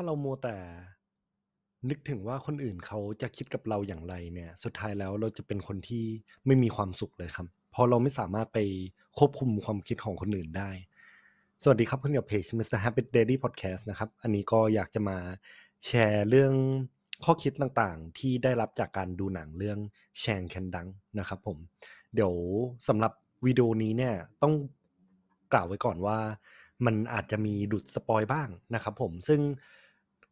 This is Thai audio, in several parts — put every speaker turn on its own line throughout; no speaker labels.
ถ้าเรามัวแต่ นึกถึงว่าคนอื่นเขาจะคิดกับเราอย่างไรเนี่ย สุดท้ายแล้วเราจะเป็นคนที่ไม่มีความสุขเลยครับ เพราะเราไม่สามารถไปควบคุมความคิดของคนอื่นได้ สวัสดีครับคุณกับเพจ Mr. Happy Daily Podcast นะครับ อันนี้ก็อยากจะมาแชร์เรื่องข้อคิดต่างๆ ที่ได้รับจากการดูหนังเรื่องแชงแคนดังนะครับผม เดี๋ยวสำหรับวิดีโอนี้เนี่ยต้องกล่าวไว้ก่อนว่า มันอาจจะมีจุด spoil บ้างนะครับผมซึ่ง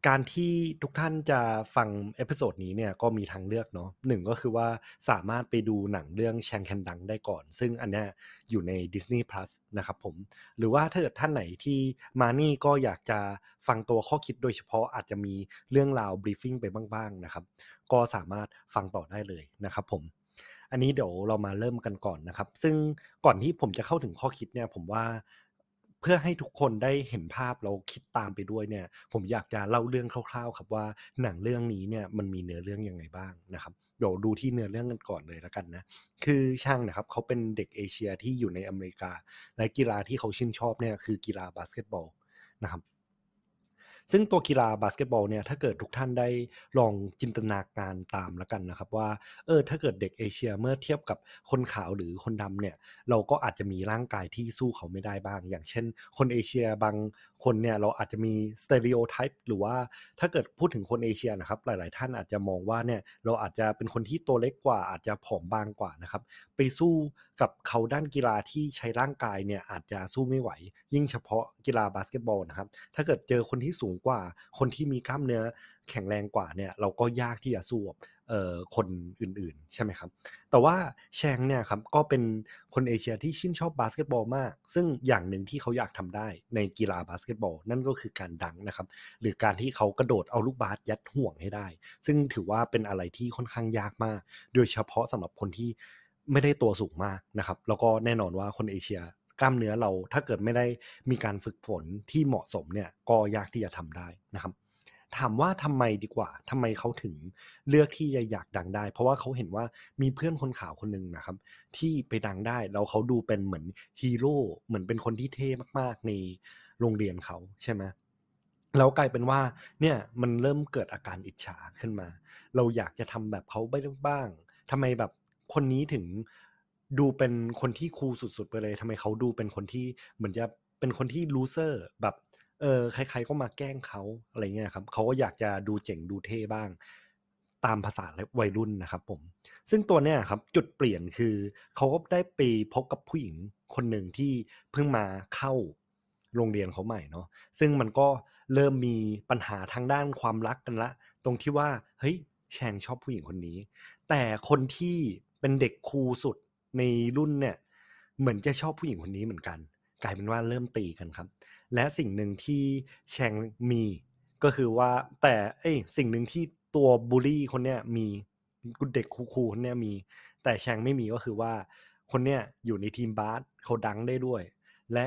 การที่ทุกท่านจะฟัง episode นี้เนี่ยก็มีทางเลือกเนาะหนึ่งก็คือว่าสามารถไปดูหนังเรื่อง Chang Can Dunk ได้ก่อน ซึ่งอันนี้อยู่ใน Disney Plus นะครับผม หรือว่าถ้าเกิดท่านไหนที่มานี่ก็อยากจะฟังตัวข้อคิดโดยเฉพาะอาจจะมีเรื่องราวบรีฟ i ิ g ไปบ้างๆนะครับ ก็สามารถฟังต่อได้เลยนะครับผมอันนี้เดี๋ยวเรามาเริ่มกันก่อนนะครับ ซึ่งก่อนที่ผมจะเข้าถึงข้อคิดเนี่ยผมว่า เพื่อให้ทุกคนได้เห็นภาพเราคิดตามไปด้วยเนี่ย ผมอยากจะเล่าเรื่องคร่าวๆ ครับว่าหนังเรื่องนี้เนี่ยมันมีเนื้อเรื่องยังไงบ้างนะครับเดี๋ยวดูที่เนื้อเรื่องกันก่อนเลยแล้วกันนะคือแชงนะครับเขาเป็นเด็กเอเชียที่อยู่ในอเมริกา และกีฬาที่เขาชื่นชอบเนี่ยคือกีฬาบาสเกตบอลนะครับ ซึ่งตัวกีฬาบาสเกตบอลเนี่ยถ้าเกิดทุกท่านได้ลองจินตนาการตามแล้วกันนะครับว่าเออถ้าเกิดเด็กเอเชียเมื่อเทียบกับคนขาวหรือคนดำเนี่ยเราก็อาจจะมีร่างกายที่สู้เขาไม่ได้บ้าง อย่างเช่น คนเอเชียบางคนเนี่ยเราอาจจะมี stereotype หรือว่าถ้าเกิดพูดถึงคนเอเชียนะครับหลาย ๆ ท่านอาจจะมองว่าเนี่ยเราอาจจะเป็นคนที่ตัวเล็กกว่า อาจจะผอมบางกว่านะครับไปสู้กับเขาด้านกีฬาที่ใช้ร่างกายเนี่ยอาจจะสู้ไม่ไหว ยิ่งเฉพาะกีฬาบาสเกตบอลนะครับถ้าเกิดเจอคนที่สูงกว่า คนที่มีกล้ามเนื้อแข็งแรงกว่าเนี่ยเราก็ยากที่จะสู้กับคนอื่นๆ ใช่ไหมครับ แต่ว่าแชงเนี่ยครับก็เป็นคนเอเชียที่ชื่นชอบบาสเกตบอลมาก ซึ่งอย่างหนึ่งที่เขาอยากทำได้ในกีฬาบาสเกตบอล นั่นก็คือการ dunk นะครับ หรือการที่เขากระโดดเอาลูกบาสยัดห่วงให้ได้ ซึ่งถือว่าเป็นอะไรที่ค่อนข้างยากมาก โดยเฉพาะสำหรับคนที่ไม่ได้ตัวสูงมากนะครับ แล้วก็แน่นอนว่าคนเอเชีย กล้ามเนื้อเราถ้าเกิดไม่ได้มีการฝึกฝนที่เหมาะสมเนี่ยก็ยากที่จะทำได้นะครับ ถามว่าทำไมดีกว่าทำไมเขาถึงเลือกที่จะอยากดังได้ เพราะว่าเขาเห็นว่ามีเพื่อนคนขาวคนหนึ่งนะครับ ที่ไปดังได้แล้วเขาดูเป็นเหมือนฮีโร่เหมือนเป็นคนที่เท่มากๆในโรงเรียนเขาใช่ไหมแล้วกลายเป็นว่าเนี่ยมันเริ่มเกิดอาการอิจฉาขึ้นมา เราอยากจะทำแบบเขาบ้างทำไมแบบคนนี้ถึง ดูเป็นคนที่คูลสุดๆไปเลยทำไมเขาดูเป็นคนที่เหมือนจะเป็นคนที่ลูเซอร์แบบเออใครๆก็มาแกล้งเขาอะไรเงี้ยครับเขาก็อยากจะดูเจ๋งดูเท่บ้าง ตามภาษาวัยรุ่นนะครับผม ซึ่งตัวเนี้ยครับจุดเปลี่ยนคือเขาก็ได้ไปพบกับผู้หญิงคนหนึ่งที่เพิ่งมาเข้าโรงเรียนเขาใหม่เนาะซึ่งมันก็เริ่มมีปัญหาทางด้านความรักกันละ ตรงที่ว่าเฮ้ยแชงชอบผู้หญิงคนนี้ แต่คนที่เป็นเด็กครูสุด ในรุ่นเนี่ยเหมือนจะชอบผู้หญิงคนนี้เหมือนกัน กลายเป็นว่าเริ่มตีกันครับ และสิ่งหนึ่งที่แชงมีก็คือว่าแต่เอ้สิ่งหนึ่งที่ตัวบูลลี่คนเนี้ยมีเด็กคูลๆคนเนี้ยมี แต่แชงไม่มีก็คือว่าคนเนี้ยอยู่ในทีมบาสเขาดังได้ด้วย และ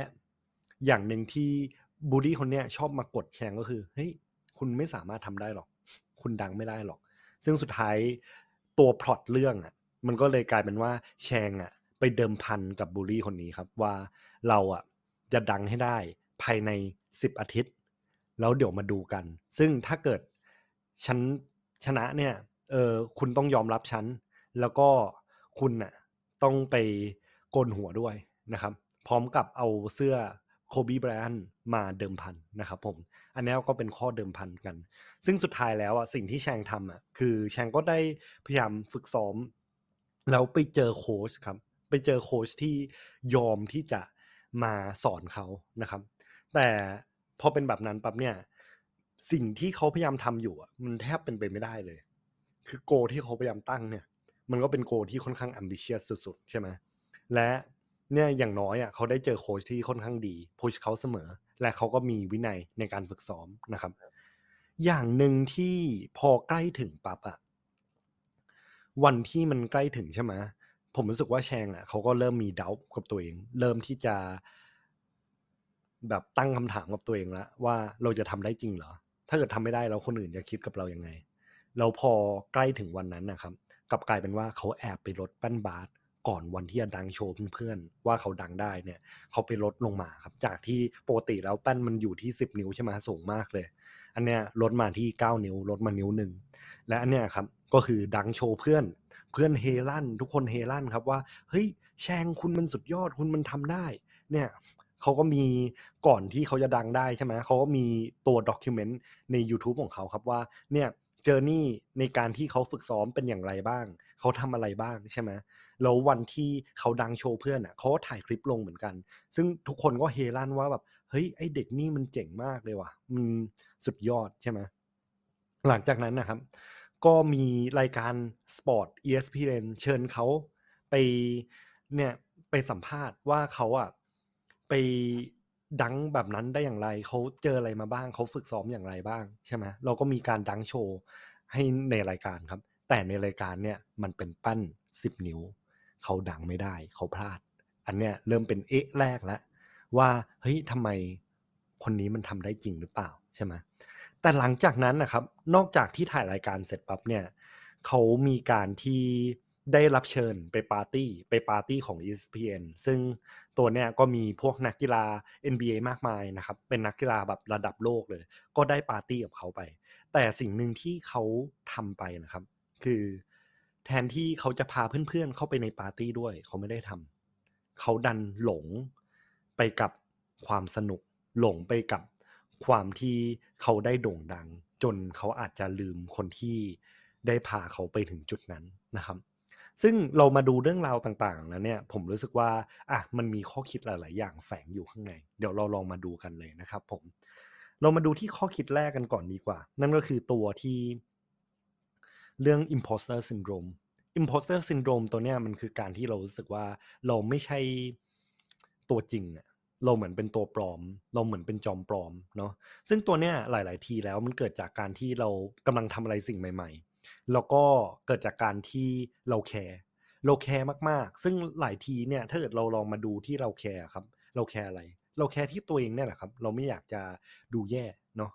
อย่างหนึ่งที่บูลลี่คนเนี้ยชอบมากดแชงก็คือเฮ้ยคุณไม่สามารถทำได้หรอก คุณดังไม่ได้หรอก ซึ่งสุดท้ายตัวพล็อตเรื่องอะ มันก็เลยกลายเป็นว่าแชงอะ ไปเดิมพันกับบูลลี่คนนี้ครับ ว่าเราอะจะดังให้ได้ภายใน10อาทิตย์ แล้วเดี๋ยวมาดูกัน ซึ่งถ้าเกิดฉันชนะเนี่ยเออคุณต้องยอมรับฉัน แล้วก็คุณน่ะต้องไปโกนหัวด้วยนะครับ พร้อมกับเอาเสื้อโคบีแบรนด์มาเดิมพันนะครับผม อันนี้ก็เป็นข้อเดิมพันกัน ซึ่งสุดท้ายแล้วอะสิ่งที่แชงทำอะคือแชงก็ได้พยายามฝึกซ้อม แล้วไปเจอโค้ชครับ ไปเจอโค้ชที่ยอมที่จะมาสอนเขานะครับ แต่พอเป็นแบบนั้นปั๊บเนี่ย สิ่งที่เขาพยายามทำอยู่อะมันแทบเป็นไปไม่ได้เลย คือโกที่เขาพยายามตั้งเนี่ย มันก็เป็นโกที่ค่อนข้าง ambitious สุดๆ ใช่ไหมและเนี่ยอย่างน้อยอะเขาได้เจอโค้ชที่ค่อนข้างดีพุชเขาเสมอ และเขาก็มีวินัยในการฝึกซ้อมนะครับ อย่างหนึ่งที่พอใกล้ถึงปั๊บอะ วันที่มันใกล้ถึงใช่ไหมผมรู้สึกว่าแชงอะเขาก็เริ่มมีดาวกับตัวเอง เริ่มที่จะ แบบตั้งคำถามกับตัวเองแล้วว่าเราจะทำได้จริงเหรอ ถ้าเกิดทำไม่ได้แล้วคนอื่นจะคิดกับเรายังไงแล้วพอใกล้ถึงวันนั้นนะครับกลับกลายเป็นว่าเขาแอบไปรถปั้นบาสก่อนวันที่จะดังโชว์เพื่อนๆว่าเขาดังได้เนี่ย เขาไปลดลงมาครับ จากที่ปกติแล้วแป้นมันอยู่ที่ 10 นิ้วใช่ไหมสูงมากเลย อันเนี้ยลดมาที่ 9 นิ้วลดมานิ้วหนึ่งและอันเนี้ยครับ ก็คือดังโชว์เพื่อน เพื่อนเฮลั่น ทุกคนเฮลั่นครับว่า เฮ้ย แชงคุณมันสุดยอดคุณมันทำได้ เนี่ยเขาก็มีก่อนที่เขาจะดังได้ใช่ไหมเขาก็มีตัว document ใน YouTube ของเขาครับว่าเนี่ย journey ในการที่เขาฝึกซ้อมเป็นอย่างไรบ้าง เขาทำอะไรบ้างใช่ไหมแล้ววันที่เขาดังโชว์เพื่อนอะเขาถ่ายคลิปลงเหมือนกัน ซึ่งทุกคนก็เฮลั่นว่าแบบเฮ้ยไอเด็กนี่มันเจ๋งมากเลยว่ะมันสุดยอดใช่ไหมหลังจากนั้นนะครับ ก็มีรายการ sport ESPN เชิญเขาไปเนี่ยไปสัมภาษณ์ว่าเขาอะไปดังแบบนั้นได้อย่างไร เขาเจออะไรมาบ้าง เขาฝึกซ้อมอย่างไรบ้างใช่ไหมเราก็มีการดังโชว์ให้ในรายการครับ แต่ในรายการเนี่ยมันเป็นปั้น 10 นิ้ว เขาดังไม่ได้ เขาพลาด อันเนี้ยเริ่มเป็นเอ๊ะแรกแล้วว่าเฮ้ยทำไมคนนี้มันทำได้จริงหรือเปล่าใช่ไหม แต่หลังจากนั้นนะครับ นอกจากที่ถ่ายรายการเสร็จปั๊บเนี่ยเขามีการที่ได้รับเชิญไปปาร์ตี้ไปปาร์ตี้ของ ESPN ซึ่งตัวเนี้ยก็มีพวกนักกีฬา NBA มากมายนะครับ เป็นนักกีฬาแบบระดับโลกเลย ก็ได้ปาร์ตี้กับเขาไป แต่สิ่งหนึ่งที่เขาทำไปนะครับ คือแทนที่เขาจะพาเพื่อนๆ เข้าไปในปาร์ตี้ด้วย เขาไม่ได้ทำเขาดันหลงไปกับความสนุก หลงไปกับ ความที่เขาได้โด่งดัง จนเขาอาจจะลืมคนที่ได้พาเขาไปถึงจุดนั้นนะครับ ซึ่งเรามาดูเรื่องราวต่างๆแล้วเนี่ย ผมรู้สึกว่าอะมันมีข้อคิดหลาย ๆ อย่างแฝงอยู่ข้างใน เดี๋ยวเราลองมาดูกันเลยนะครับ ผม เรามาดูที่ข้อคิดแรกกันก่อนดีกว่า นั่นก็คือตัวที่เรื่อง imposter syndrome imposter syndrome ตัวเนี้ยมันคือการที่เรารู้สึกว่าเราไม่ใช่ตัวจริงอะ เราเหมือนเป็นตัวปลอม เราเหมือนเป็นจอมปลอมเนาะซึ่งตัวเนี้ยหลาย ๆ ทีแล้วมันเกิดจากการที่เรากำลังทำอะไรสิ่งใหม่ ๆ แล้วก็เกิดจากการที่เราแคร์เราแคร์มากๆ ซึ่งหลายทีเนี่ยถ้าเกิดเราลองมาดูที่เราแคร์ครับ เราแคร์อะไร เราแคร์ที่ตัวเองเนี่ยแหละครับ เราไม่อยากจะดูแย่เนาะ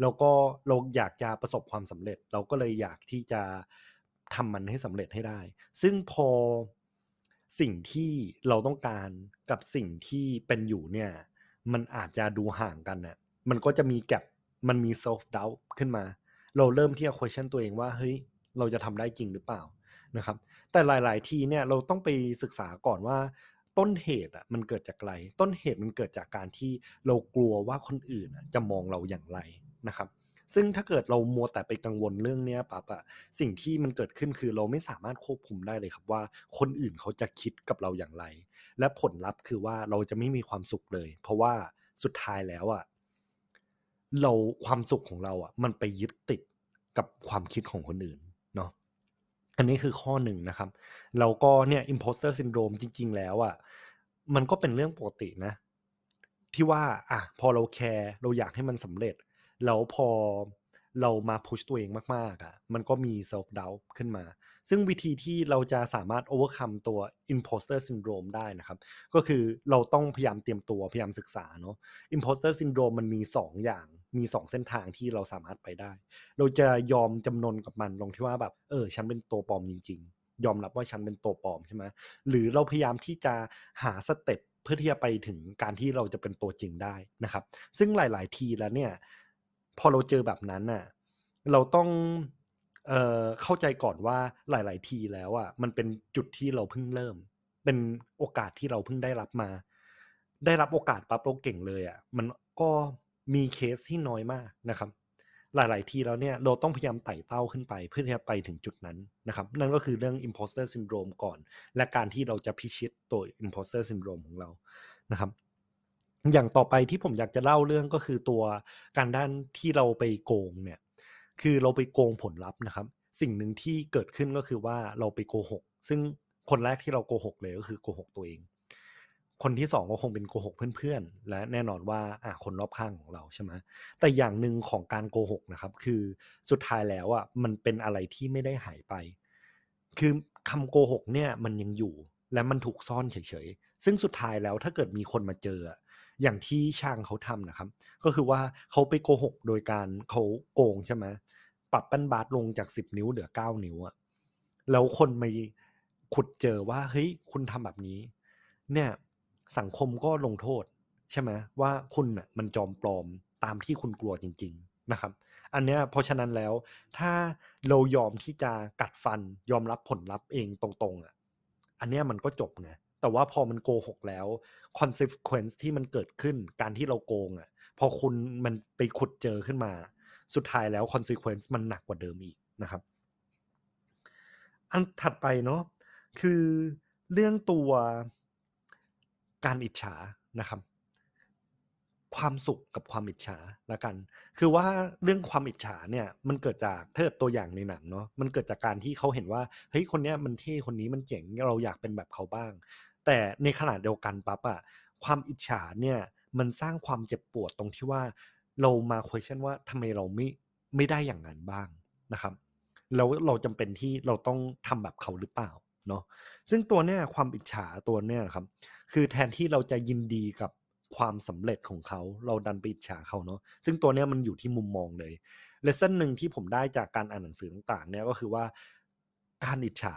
แล้วก็เราอยากจะประสบความสำเร็จ เราก็เลยอยากที่จะทำมันให้สำเร็จให้ได้ ซึ่งพอสิ่งที่เราต้องการ กับสิ่งที่เป็นอยู่เนี่ย มันอาจจะดูห่างกันน่ะมันก็จะมีแกลบมันมี self doubt ขึ้นมา เราเริ่มที่จะ question ตัวเองว่าเฮ้ยเราจะทำได้จริงหรือเปล่านะครับ แต่หลาย ๆ ทีเนี่ยเราต้องไปศึกษาก่อนว่าต้นเหตุอะมันเกิดจากอะไร ต้นเหตุมันเกิดจากการที่เรากลัวว่าคนอื่นจะมองเราอย่างไรนะครับ ซึ่งถ้าเกิดเรามัวแต่ไปกังวลเรื่องเนี้ยปั๊บอะสิ่งที่มันเกิดขึ้นคือเราไม่สามารถควบคุมได้เลยครับว่า คนอื่นเขาจะคิดกับเราอย่างไร และผลลัพธ์คือว่าเราจะไม่มีความสุขเลย เพราะว่าสุดท้ายแล้วอะเราความสุขของเราอะมันไปยึดติดกับความคิดของคนอื่นเนาะอันนี้คือข้อหนึ่งนะครับแล้วก็เนี่ย imposter syndrome จริง ๆ แล้วอะ่ะมันก็เป็นเรื่องปกตินะ ที่ว่า อะพอเราแคร์เราอยากให้มันสำเร็จ แล้วพอเรามาพุชตัวเองมากๆอะ มันก็มี self doubt ขึ้นมา ซึ่งวิธีที่เราจะสามารถ overcome ตัว imposter syndrome ได้นะครับ ก็คือเราต้องพยายามเตรียมตัว พยายามศึกษาเนาะ imposter syndrome มันมี 2 อย่าง มี 2 เส้นทางที่เราสามารถไปได้ เราจะยอมจำนนกับมันตรงที่ว่าแบบ เออ ฉันเป็นตัวปลอมจริง ๆ ยอมรับว่าฉันเป็นตัวปลอมใช่ไหมหรือเราพยายามที่จะหาสเต็ปเพื่อที่จะไปถึงการที่เราจะเป็นตัวจริงได้นะครับ ซึ่งหลาย ๆ ทีแล้วเนี่ย พอเราเจอแบบนั้นน่ะ เราต้องเอ่อเข้าใจก่อนว่าหลาย ๆ ทีแล้วอะมันเป็นจุดที่เราเพิ่งเริ่ม เป็นโอกาสที่เราเพิ่งได้รับมา ได้รับโอกาสปั๊บเราเก่งเลยอะมันก็มีเคสที่น้อยมากนะครับ หลาย ๆ ทีแล้วเนี่ยเราต้องพยายามไต่เต้าขึ้นไป เพื่อที่จะไปถึงจุดนั้นนะครับ นั่นก็คือเรื่อง imposter syndrome ก่อน และการที่เราจะพิชิตตัว imposter syndrome ของเรานะครับ อย่างต่อไปที่ผมอยากจะเล่าเรื่องก็คือตัวการด้านที่เราไปโกงเนี่ย คือเราไปโกงผลลัพธ์นะครับ สิ่งหนึ่งที่เกิดขึ้นก็คือว่าเราไปโกหก ซึ่งคนแรกที่เราโกหกเลยก็คือโกหกตัวเอง คนที่สองก็คงเป็นโกหกเพื่อนๆ และแน่นอนว่าอะคนรอบข้างของเราใช่ไหมแต่อย่างหนึ่งของการโกหกนะครับ คือสุดท้ายแล้วอะมันเป็นอะไรที่ไม่ได้หายไป คือคำโกหกเนี่ยมันยังอยู่และมันถูกซ่อนเฉยๆ ซึ่งสุดท้ายแล้วถ้าเกิดมีคนมาเจออะ อย่างที่ช่างเขาทำนะครับ ก็คือว่าเขาไปโกหกโดยการเขาโกงใช่ไหมปรับแป้นบาสลงจาก10นิ้วเหลือ9นิ้วอะแล้วคนมาขุดเจอว่าเฮ้ยคุณทำแบบนี้ เนี่ยสังคมก็ลงโทษใช่ไหมว่าคุณน่ะมันจอมปลอมตามที่คุณกลัวจริง ๆนะครับ อันเนี้ยเพราะฉะนั้นแล้ว ถ้าเรายอมที่จะกัดฟันยอมรับผลลัพธ์เองตรงๆอะอันเนี้ยมันก็จบไง แต่ว่าพอมันโกหกแล้ว consequence ที่มันเกิดขึ้นการที่เราโกงอะ พอคุณมันไปขุดเจอขึ้นมา สุดท้ายแล้ว consequence มันหนักกว่าเดิมอีกนะครับ อันถัดไปเนาะคือเรื่องตัวการอิจฉานะครับ ความสุขกับความอิจฉาละกัน คือว่าเรื่องความอิจฉาเนี่ย มันเกิดจากเทิดตัวอย่างในหนังเนาะมันเกิดจากการที่เขาเห็นว่าเฮ้ยคนเนี้ยมันเท่คนนี้มันเจ๋งเราอยากเป็นแบบเขาบ้าง แต่ในขณะเดียวกันปั๊บอะความอิจฉาเนี่ยมันสร้างความเจ็บปวดตรงที่ว่าเรามา question ว่าทำไมเราไม่ไม่ได้อย่างนั้นบ้างนะครับแล้วเราจำเป็นที่เราต้องทำแบบเขาหรือเปล่าเนาะซึ่งตัวเนี้ยความอิจฉาตัวเนี้ยครับ คือแทนที่เราจะยินดีกับความสำเร็จของเขาเราดันไปอิจฉาเขาเนาะซึ่งตัวเนี้ยมันอยู่ที่มุมมองเลยเลสเซ่นหนึ่งที่ผมได้จากการอ่านหนังสือต่างๆ เนี่ยก็คือว่าการอิจฉา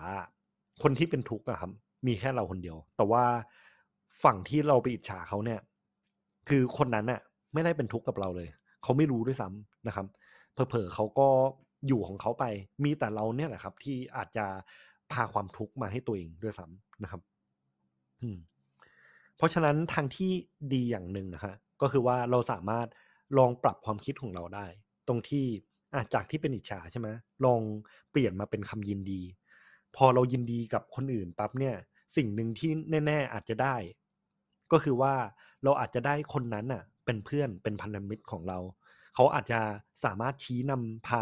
คนที่เป็นทุกข์อะครับ มีแค่เราคนเดียว แต่ว่าฝั่งที่เราไปอิจฉาเขาเนี่ย คือคนนั้นน่ะ ไม่ได้เป็นทุกข์กับเราเลย เขาไม่รู้ด้วยซ้ำนะครับเผลอๆเขาก็อยู่ของเขาไป มีแต่เราเนี่ยแหละครับ ที่อาจจะพาความทุกข์มาให้ตัวเองด้วยซ้ำนะครับ อืม เพราะฉะนั้นทางที่ดีอย่างหนึ่งนะฮะก็คือว่าเราสามารถลองปรับความคิดของเราได้ ตรงที่อาจากที่เป็นอิจฉาใช่ไหมลองเปลี่ยนมาเป็นคำยินดี พอเรายินดีกับคนอื่นปั๊บเนี่ย สิ่งหนึ่งที่แน่ ๆ อาจจะได้ ก็คือว่าเราอาจจะได้คนนั้นน่ะ เป็นเพื่อนเป็นพันธมิตรของเรา เขาอาจจะสามารถชี้นำพา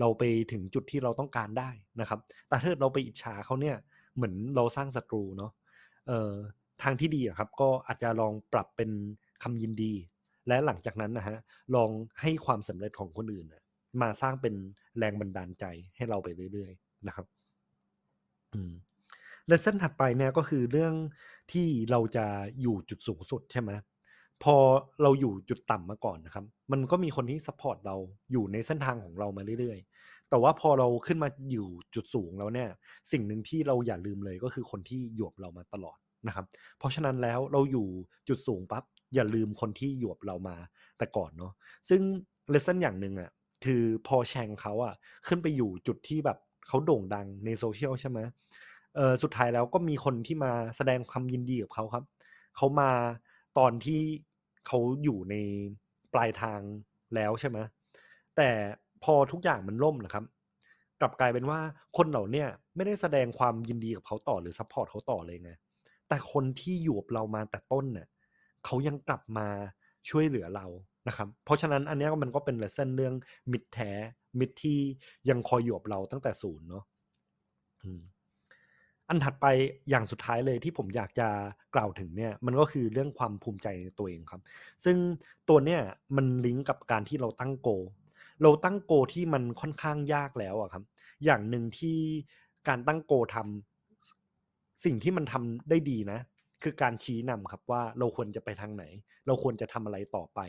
เราไปถึงจุดที่เราต้องการได้นะครับ แต่ถ้าเราไปอิจฉาเขาเนี่ย เหมือนเราสร้างศัตรูเนาะเอ่อทางที่ดีอะครับ ก็อาจจะลองปรับเป็นคำยินดี และหลังจากนั้นนะฮะลองให้ความสำเร็จของคนอื่นมาสร้างเป็นแรงบันดาลใจให้เราไปเรื่อย ๆ นะครับ อืม lesson ถัดไปเนี่ย ก็คือเรื่องที่เราจะอยู่จุดสูงสุด ใช่ไหม พอเราอยู่จุดต่ำมาก่อนนะครับ มันก็มีคนที่ support เราอยู่ในเส้นทางของเรามาเรื่อย ๆ แต่ว่าพอเราขึ้นมาอยู่จุดสูงแล้วเนี่ย สิ่งหนึ่งที่เราอย่าลืมเลย ก็คือคนที่อยู่กับเรามาตลอดนะครับ เพราะฉะนั้นแล้วเราอยู่จุดสูงปั๊บอย่าลืมคนที่อยู่กับเรามาแต่ก่อนเนาะ ซึ่ง lesson อย่างหนึ่งอะคือพอแชงเขาอะขึ้นไปอยู่จุดที่แบบ เขาโด่งดังในโซเชียลใช่ไหมเออสุดท้ายแล้วก็มีคนที่มาแสดงความยินดีกับเขาครับ เขามาตอนที่เขาอยู่ในปลายทางแล้วใช่ไหมแต่พอทุกอย่างมันล่มนะครับ กลับกลายเป็นว่าคนเหล่านี้ไม่ได้แสดงความยินดีกับเขาต่อหรือ support เขาต่อเลยไงแต่คนที่อยู่กับเรามาแต่ต้นเนี่ยเขายังกลับมาช่วยเหลือเรา นะครับ เพราะฉะนั้นอันนี้มันก็เป็น lesson เรื่องมิตรแท้มิตรที่ยังคอยอยู่กับเราตั้งแต่ศูนย์เนาะอันถัดไปอย่างสุดท้ายเลยที่ผมอยากจะกล่าวถึงเนี่ยมันก็คือเรื่องความภูมิใจในตัวเองครับ ซึ่งตัวเนี่ยมันลิงก์กับการที่เราตั้งโก เราตั้งโกที่มันค่อนข้างยากแล้วอะครับ อย่างหนึ่งที่การตั้งโกทำสิ่งที่มันทำได้ดีนะ คือการชี้นำครับว่าเราควรจะไปทางไหน เราควรจะทำอะไรต่อไป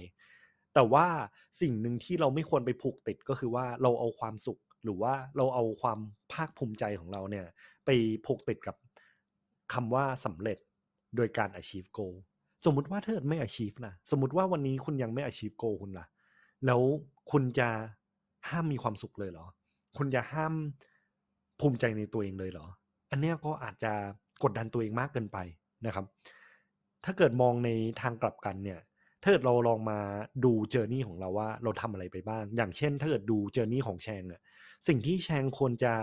แต่ว่าสิ่งหนึ่งที่เราไม่ควรไปผูกติดก็คือว่าเราเอาความสุข หรือว่าเราเอาความภาคภูมิใจของเราเนี่ย ไปผูกติดกับคำว่าสำเร็จโดยการ achieve goal สมมุติว่าเกิดไม่ achieve นะสมมุติว่าวันนี้คุณยังไม่ achieve goal คุณล่ะ แล้วคุณจะห้ามมีความสุขเลยเหรอ คุณจะห้ามภูมิใจในตัวเองเลยเหรอ อันเนี้ยก็อาจจะกดดันตัวเองมากเกินไปนะครับ ถ้าเกิดมองในทางกลับกันเนี่ย ถ้าเกิดเราลองมาดูเจอร์นี่ของเราว่าเราทำอะไรไปบ้าง อย่างเช่น ถ้าเกิดดูเจอร์นี่ของแชงอะสิ่งที่แชงควรจะ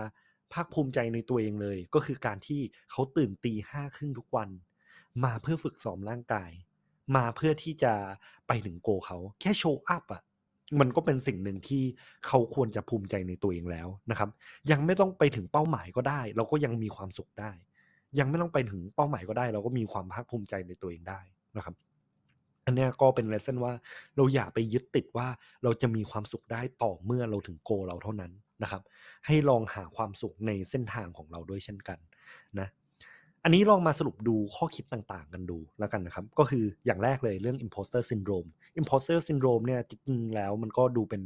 ภาคภูมิใจในตัวเองเลย ก็คือการที่เขาตื่นตีห้าครึ่งทุกวัน มาเพื่อฝึกซ้อมร่างกาย มาเพื่อที่จะไปถึงโกเขาแค่โชว์อัพอะมันก็เป็นสิ่งหนึ่งที่เขาควรจะภูมิใจในตัวเองแล้วนะครับ ยังไม่ต้องไปถึงเป้าหมายก็ได้ เราก็ยังมีความสุขได้ ยังไม่ต้องไปถึงเป้าหมายก็ได้ เราก็มีความภาคภูมิใจในตัวเองได้นะครับ อันเนี้ยก็เป็นเลสเซนว่าเราอย่าไปยึดติดว่าเราจะมีความสุขได้ต่อเมื่อเราถึงโกเราเท่านั้นนะครับ ให้ลองหาความสุขในเส้นทางของเราด้วยเช่นกันนะอันนี้ลองมาสรุปดูข้อคิดต่างๆ กันดูแล้วกันนะครับ ก็คืออย่างแรกเลยเรื่อง imposter syndrome imposter syndrome เนี่ยจริงๆแล้วมันก็ดูเป็น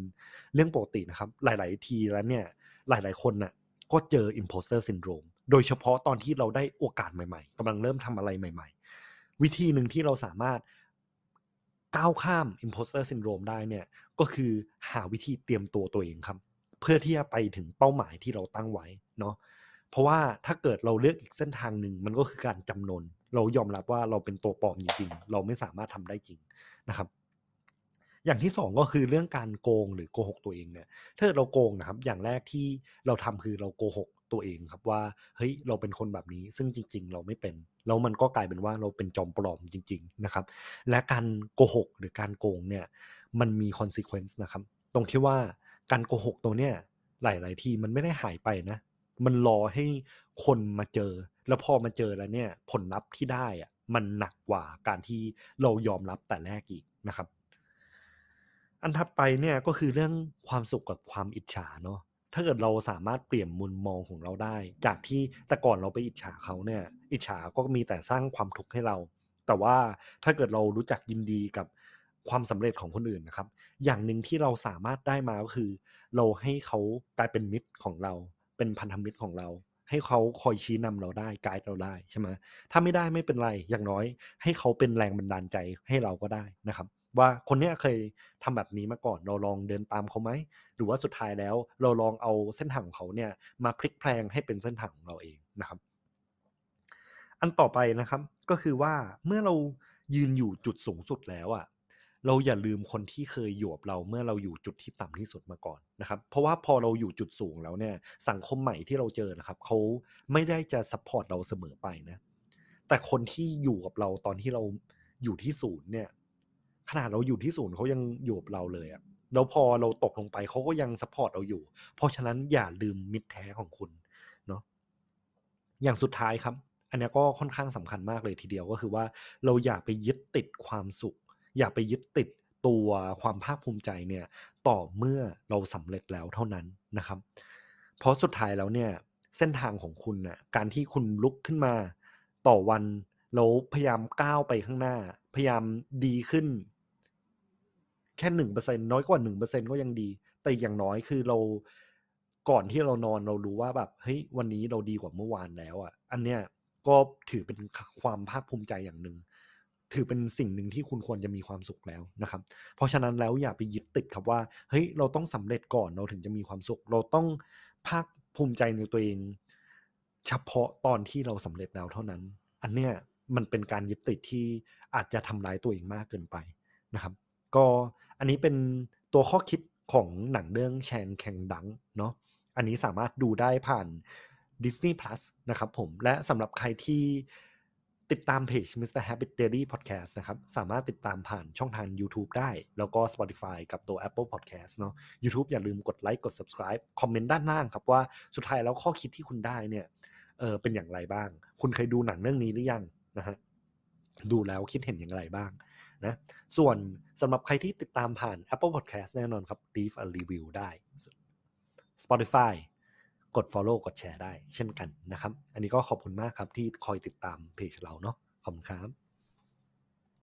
เรื่องปกตินะครับ หลาย ๆ ทีแล้วเนี่ยหลาย ๆ คนน่ะก็เจอ imposter syndrome โดยเฉพาะตอนที่เราได้โอกาสใหม่ ๆกำลังเริ่มทำอะไรใหม่ ๆ วิธีหนึ่งที่เราสามารถ ก้าวข้าม imposter syndrome ได้เนี่ยก็คือหาวิธีเตรียมตัวตัวเองครับ เพื่อที่จะไปถึงเป้าหมายที่เราตั้งไว้เนาะเพราะว่าถ้าเกิดเราเลือกอีกเส้นทางหนึ่งมันก็คือการจำนน เรายอมรับว่าเราเป็นตัวปลอมจริงๆ เราไม่สามารถทำได้จริงนะครับ อย่างที่สองก็คือเรื่องการโกงหรือโกหกตัวเองเนี่ยถ้าเราโกงนะครับ อย่างแรกที่เราทำคือเราโกหก ตัวเองครับว่าเฮ้ยเราเป็นคนแบบนี้ซึ่งจริง ๆ เราไม่เป็นแล้วมันก็กลายเป็นว่าเราเป็นจอมปลอมจริง ๆนะครับ และการโกหกหรือการโกงเนี่ยมันมี consequence นะครับ ตรงที่ว่าการโกหกตัวเนี่ยหลาย ๆ ทีมันไม่ได้หายไปนะ มันรอให้คนมาเจอ แล้วพอมาเจอแล้วเนี่ยผลลัพธ์ที่ได้อะมันหนักกว่าการที่เรายอมรับแต่แรกอีกนะครับ อันถัดไปเนี่ยก็คือเรื่องความสุขกับความอิจฉาเนาะ ถ้าเกิดเราสามารถเปลี่ยนมุมมองของเราได้ จากที่แต่ก่อนเราไปอิจฉาเขาเนี่ย อิจฉาก็มีแต่สร้างความทุกข์ให้เรา แต่ว่าถ้าเกิดเรารู้จักยินดีกับความสำเร็จของคนอื่นนะครับ อย่างหนึ่งที่เราสามารถได้มาก็คือ เราให้เขากลายเป็นมิตรของเรา เป็นพันธมิตรของเรา ให้เขาคอยชี้นำเราได้ไกด์เราได้ใช่ไหมถ้าไม่ได้ไม่เป็นไรอย่างน้อย ให้เขาเป็นแรงบันดาลใจให้เราก็ได้นะครับ ว่าคนเนี้ยเคยทำแบบนี้มาก่อนเราลองเดินตามเขาไหมหรือว่าสุดท้ายแล้ว เราลองเอาเส้นทางของเขาเนี่ยมาพลิกแพลงให้เป็นเส้นทางของเราเองนะครับ อันต่อไปนะครับก็คือว่าเมื่อเรายืนอยู่จุดสูงสุดแล้วอะเราอย่าลืมคนที่เคยอยู่กับเราเมื่อเราอยู่จุดที่ต่ำที่สุดมาก่อนนะครับ เพราะว่าพอเราอยู่จุดสูงแล้วเนี่ยสังคมใหม่ที่เราเจอนะครับเขาไม่ได้จะ support เราเสมอไปนะแต่คนที่อยู่กับเราตอนที่เราอยู่ที่ศูนย์เนี่ย ขนาดเราอยู่ที่ศูนย์เขายังอยู่กับเราเลยอะแล้วพอเราตกลงไปเขาก็ยัง support เราอยู่ เพราะฉะนั้นอย่าลืมมิตรแท้ของคุณเนาะอย่างสุดท้ายครับ อันนี้ก็ค่อนข้างสำคัญมากเลยทีเดียวก็คือว่าเราอย่าไปยึดติดความสุข อย่าไปยึดติดตัวความภาคภูมิใจเนี่ยต่อเมื่อเราสำเร็จแล้วเท่านั้นนะครับ เพราะสุดท้ายแล้วเนี่ยเส้นทางของคุณน่ะการที่คุณลุกขึ้นมาต่อวันแล้วพยายามก้าวไปข้างหน้า พยายามดีขึ้น แค่หนึ่งเปอร์เซ็นน้อยกว่าหนึ่งเปอร์เซ็นก็ยังดี แต่อย่างน้อยคือเราก่อนที่เรานอนเรารู้ว่าแบบเฮ้ยวันนี้เราดีกว่าเมื่อวานแล้วอะ อันเนี้ยก็ถือเป็นความภาคภูมิใจอย่างหนึ่งถือเป็นสิ่งหนึ่งที่คุณควรจะมีความสุขแล้วนะครับ เพราะฉะนั้นแล้วอย่าไปยึดติดครับว่าเฮ้ยเราต้องสำเร็จก่อนเราถึงจะมีความสุข เราต้องภาคภูมิใจในตัวเอง เฉพาะตอนที่เราสำเร็จแล้วเท่านั้น อันเนี้ยมันเป็นการยึดติดที่อาจจะทำร้ายตัวเองมากเกินไปนะครับ ก็ อันนี้เป็นตัวข้อคิดของหนังเรื่องแชงแข่งดังเนาะอันนี้สามารถดูได้ผ่าน Disney Plus นะครับผมและสำหรับใครที่ติดตามเพจ Mr. Habit Daily Podcast นะครับ สามารถติดตามผ่านช่องทาง YouTube ได้ แล้วก็ Spotify กับตัว Apple Podcast เนาะ YouTube อย่าลืมกดไลค์กด Subscribe คอมเมนต์ด้านล่างครับว่าสุดท้ายแล้วข้อคิดที่คุณได้เนี่ยเออเป็นอย่างไรบ้าง คุณเคยดูหนังเรื่องนี้หรือยังนะฮะดูแล้วคิดเห็นอย่างไรบ้าง นะส่วนสำหรับใครที่ติดตามผ่าน Apple Podcast แน่นอนครับ leave a review ได้ Spotify กด follow กดแชร์ได้เช่นกันนะครับ อันนี้ก็ขอบคุณมากครับที่คอยติดตามเพจเราเนาะขอบคุณครับ